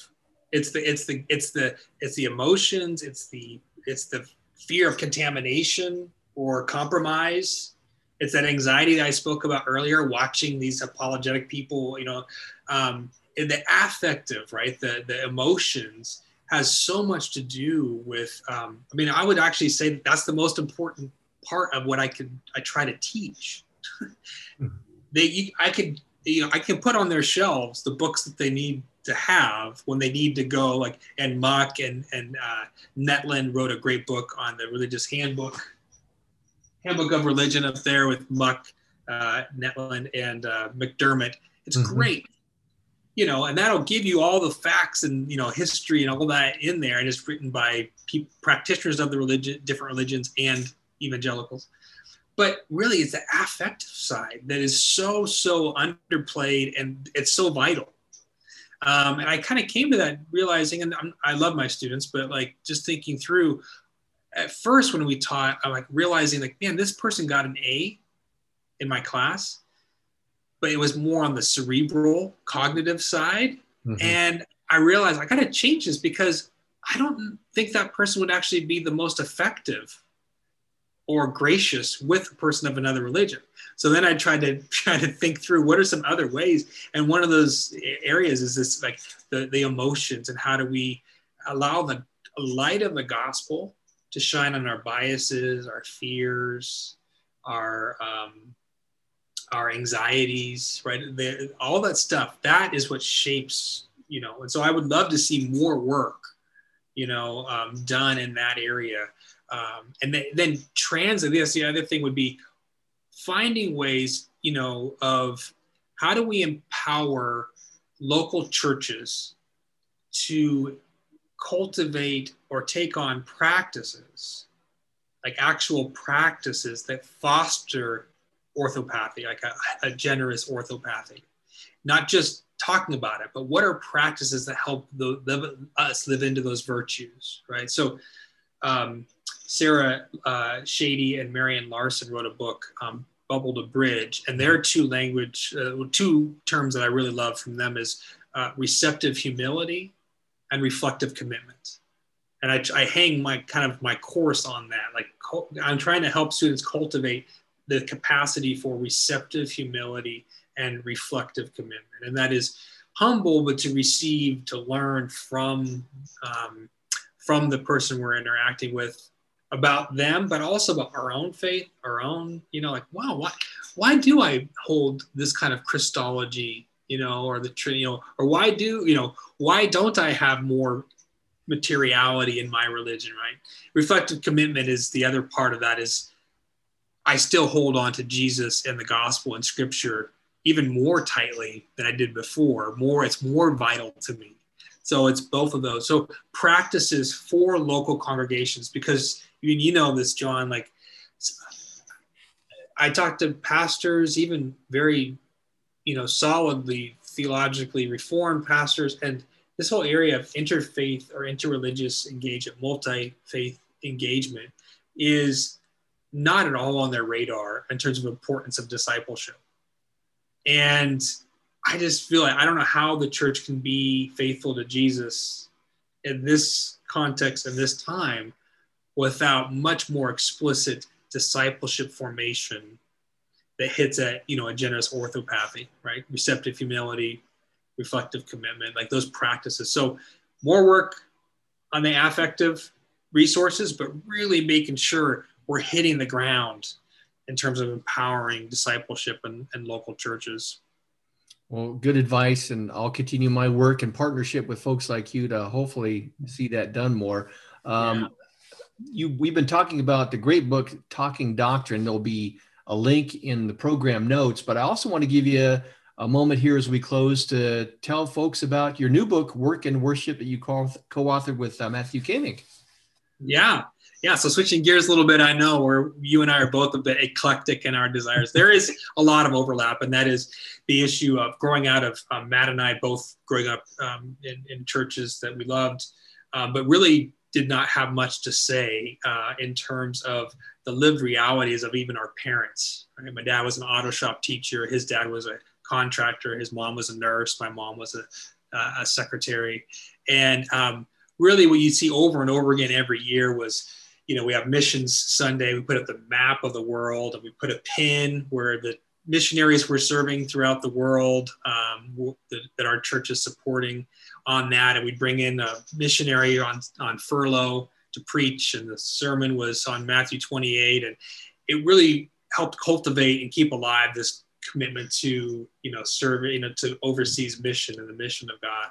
It's the it's the it's the it's the emotions. It's the it's the fear of contamination or compromise. It's that anxiety that I spoke about earlier. Watching these apologetic people, you know, um, the affective, right? The the emotions has so much to do with. Um, I mean, I would actually say that that's the most important part of what I could I try to teach. they you, I could you know I can put on their shelves the books that they need to have when they need to go like and Muck and and uh, Netland wrote a great book on the religious handbook handbook of religion up there with Muck uh, Netland and uh, McDermott. It's mm-hmm. great you know, and that'll give you all the facts and you know history and all that in there, and it's written by pe- practitioners of the religion, different religions, and evangelicals. But really, it's the affective side that is so, so underplayed and it's so vital. Um, and I kind of came to that realizing, and I'm, i love my students, but like just thinking through, at first when we taught, I'm like realizing like, man, this person got an A in my class, but it was more on the cerebral cognitive side. Mm-hmm. And I realized I got to change this because I don't think that person would actually be the most effective or gracious with a person of another religion. So then I tried to try to think through what are some other ways. And one of those areas is this like the, the emotions and how do we allow the light of the gospel to shine on our biases, our fears, our um, our anxieties, right? The, all that stuff. That is what shapes, you know. And so I would love to see more work, you know, um, done in that area. Um, and then, then transit. Yes, the other thing would be finding ways, you know, of how do we empower local churches to cultivate or take on practices, like actual practices that foster orthopathy, like a, a generous orthopathy, not just talking about it, but what are practices that help the, us live into those virtues, right? So, um, Sarah uh, Shady and Marion Larson wrote a book, um, Bubble to Bridge, and their two language, uh, two terms that I really love from them is uh, receptive humility and reflective commitment. And I, I hang my kind of my course on that. Like I'm trying to help students cultivate the capacity for receptive humility and reflective commitment. And that is humble, but to receive, to learn from, um, from the person we're interacting with about them, but also about our own faith, our own, you know, like, wow, why, why do I hold this kind of Christology, you know, or the, know, or why do, you know, why don't I have more materiality in my religion, right? Reflective commitment is the other part of that is I still hold on to Jesus and the gospel and scripture even more tightly than I did before. More, it's more vital to me. So it's both of those. So practices for local congregations, because you, you know this, John, like I talk to pastors, even very, you know, solidly theologically reformed pastors, and this whole area of interfaith or interreligious engagement, multi-faith engagement is not at all on their radar in terms of importance of discipleship. And I just feel like I don't know how the church can be faithful to Jesus in this context and this time without much more explicit discipleship formation that hits at you know a generous orthopathy, right? Receptive humility, reflective commitment, like those practices. So more work on the affective resources, but really making sure we're hitting the ground in terms of empowering discipleship and, and local churches. Well, good advice, and I'll continue my work in partnership with folks like you to hopefully see that done more. Um, yeah. You, we've been talking about the great book, Talking Doctrine. There'll be a link in the program notes, but I also want to give you a, moment here as we close to tell folks about your new book, Work and Worship, that you co-authored with uh, Matthew Kaemingk. Yeah, yeah, so switching gears a little bit, I know where you and I are both a bit eclectic in our desires. There is a lot of overlap, and that is the issue of growing out of um, Matt and I both growing up um, in, in, churches that we loved, um, but really did not have much to say uh, in terms of the lived realities of even our parents. Right? My dad was an auto shop teacher. His dad was a contractor. His mom was a nurse. My mom was a, uh, a secretary. And um, really, what you see over and over again every year was you know, we have Missions Sunday. We put up the map of the world, and we put a pin where the missionaries we're serving throughout the world um, that, that, our church is supporting on that. And we bring in a missionary on, on furlough to preach, and the sermon was on Matthew 28. And it really helped cultivate and keep alive this commitment to, you know, serve, you know, to overseas mission and the mission of God.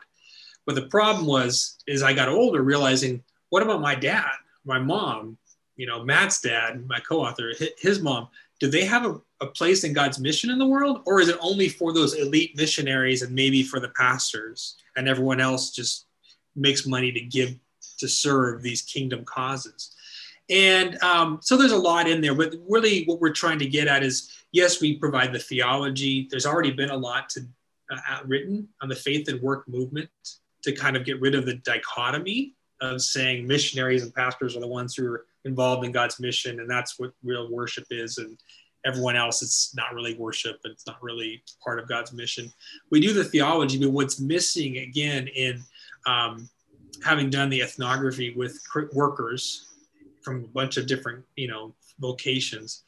But the problem was, is I got older, realizing, what about my dad? my mom, you know, Matt's dad, my co-author, his mom, do they have a, a place in God's mission in the world, or is it only for those elite missionaries and maybe for the pastors, and everyone else just makes money to give to serve these kingdom causes? And um, so there's a lot in there, but really what we're trying to get at is yes, we provide the theology. There's already been a lot to, uh, written on the faith and work movement to kind of get rid of the dichotomy of saying missionaries and pastors are the ones who are involved in God's mission, and that's what real worship is. And everyone else, it's not really worship, and it's not really part of God's mission. We do the theology, but what's missing again in um, having done the ethnography with workers from a bunch of different, you know, vocations.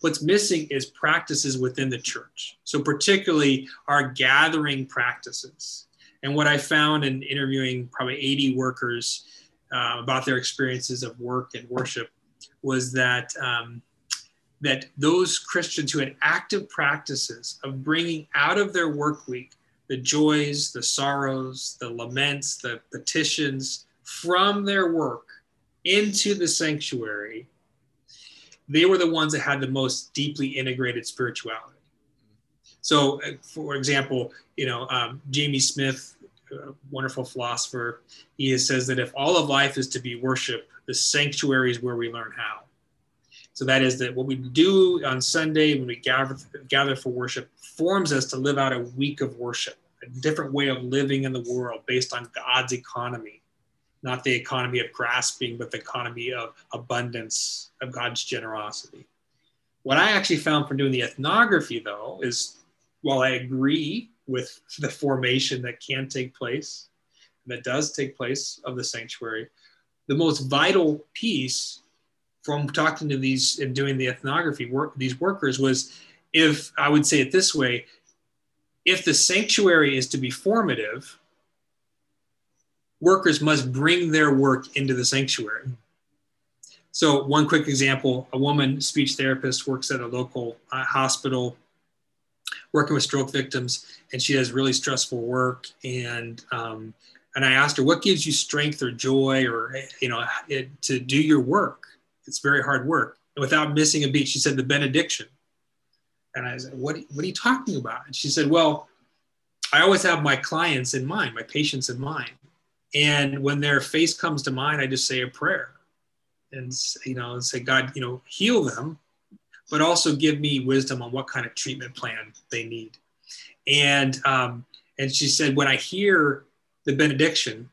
What's missing is practices within the church. So, particularly our gathering practices. And what I found in interviewing probably 80 workers uh, about their experiences of work and worship was that um, that those Christians who had active practices of bringing out of their work week the joys, the sorrows, the laments, the petitions from their work into the sanctuary, they were the ones that had the most deeply integrated spirituality. So, uh, for example, you know, um, Jamie Smith, wonderful philosopher, he says that if all of life is to be worship, the sanctuary is where we learn how. So that is that what we do on Sunday when we gather, gather for worship forms us to live out a week of worship, a different way of living in the world based on God's economy, not the economy of grasping, but the economy of abundance, of God's generosity. What I actually found from doing the ethnography, though, is while I agree with the formation that can take place, that does take place of the sanctuary, the most vital piece from talking to these and doing the ethnography work, these workers was if I would say it this way, if the sanctuary is to be formative, workers must bring their work into the sanctuary. So, one quick example a woman, speech therapist, works at a local uh, hospital working with stroke victims, and she has really stressful work. And um, and I asked her, "What gives you strength or joy, or you know, it, to do your work?" it's very hard work. And without missing a beat, she said the benediction. And I said, what, what are you talking about? And she said, well, I always have my clients in mind, my patients in mind. And when their face comes to mind, I just say a prayer and, you know, and say, God, you know, heal them, but also give me wisdom on what kind of treatment plan they need. And, um, and she said, when I hear the benediction,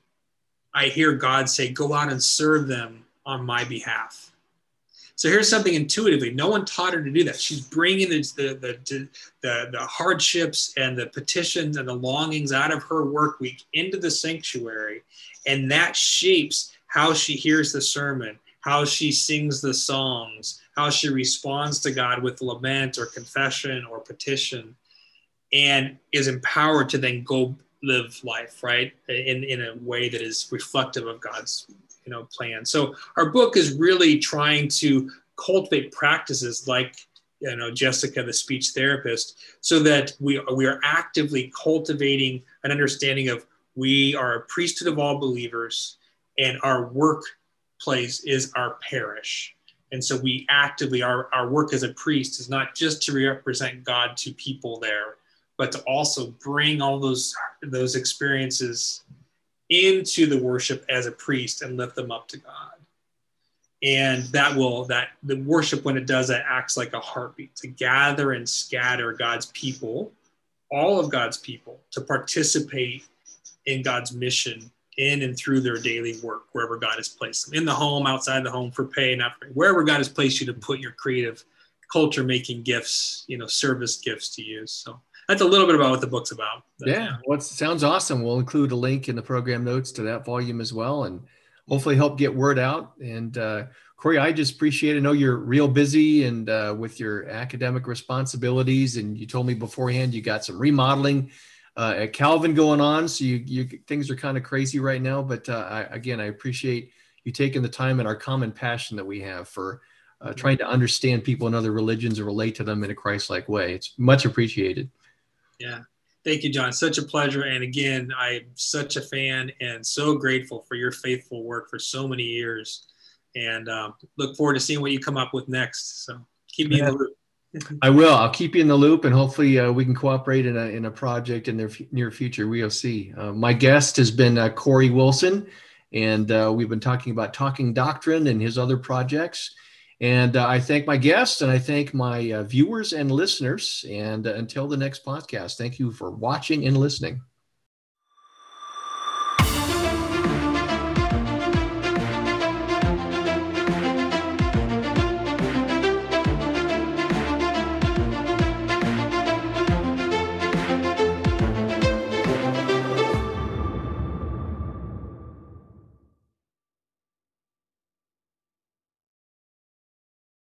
I hear God say, go out and serve them on my behalf. So here's something intuitively. No one taught her to do that. She's bringing the, the, the, the, the hardships and the petitions and the longings out of her work week into the sanctuary. And that shapes how she hears the sermon, how she sings the songs, how she responds to God with lament or confession or petition, and is empowered to then go live life, right? In, in a way that is reflective of God's you know plan. So our book is really trying to cultivate practices like you know jessica the speech therapist so that we, we are actively cultivating an understanding of we are a priesthood of all believers and our workplace is our parish. And so we actively our, our work as a priest is not just to represent god to people there but to also bring all those those experiences into the worship as a priest and lift them up to God. And that will, that the worship, when it does that, acts like a heartbeat to gather and scatter God's people, all of God's people, to participate in God's mission in and through their daily work, wherever God has placed them in the home, outside the home, for pay, not for pay, wherever God has placed you to put your creative culture making gifts, you know, service gifts to use. So that's a little bit about what the book's about. yeah, well, sounds awesome. We'll include a link in the program notes to that volume as well, and hopefully help get word out. And uh, Cory, I just appreciate. it. I know you're real busy and uh, with your academic responsibilities, and you told me beforehand you got some remodeling uh, at Calvin going on, so you, you things are kind of crazy right now. But uh, I, again, I appreciate you taking the time and our common passion that we have for. Uh, trying to understand people in other religions and relate to them in a Christ-like way. It's much appreciated. Yeah. Thank you, John. Such a pleasure. And again, I'm such a fan and so grateful for your faithful work for so many years. And um, look forward to seeing what you come up with next. So keep me yeah. in the loop. I will. I'll keep you in the loop, and hopefully uh, we can cooperate in a in a project in the f- near future. We'll see. Uh, my guest has been uh, Cory Willson, and uh, we've been talking about talking doctrine and his other projects. And uh, I thank my guests and I thank my uh, viewers and listeners. And uh, until the next podcast, thank you for watching and listening.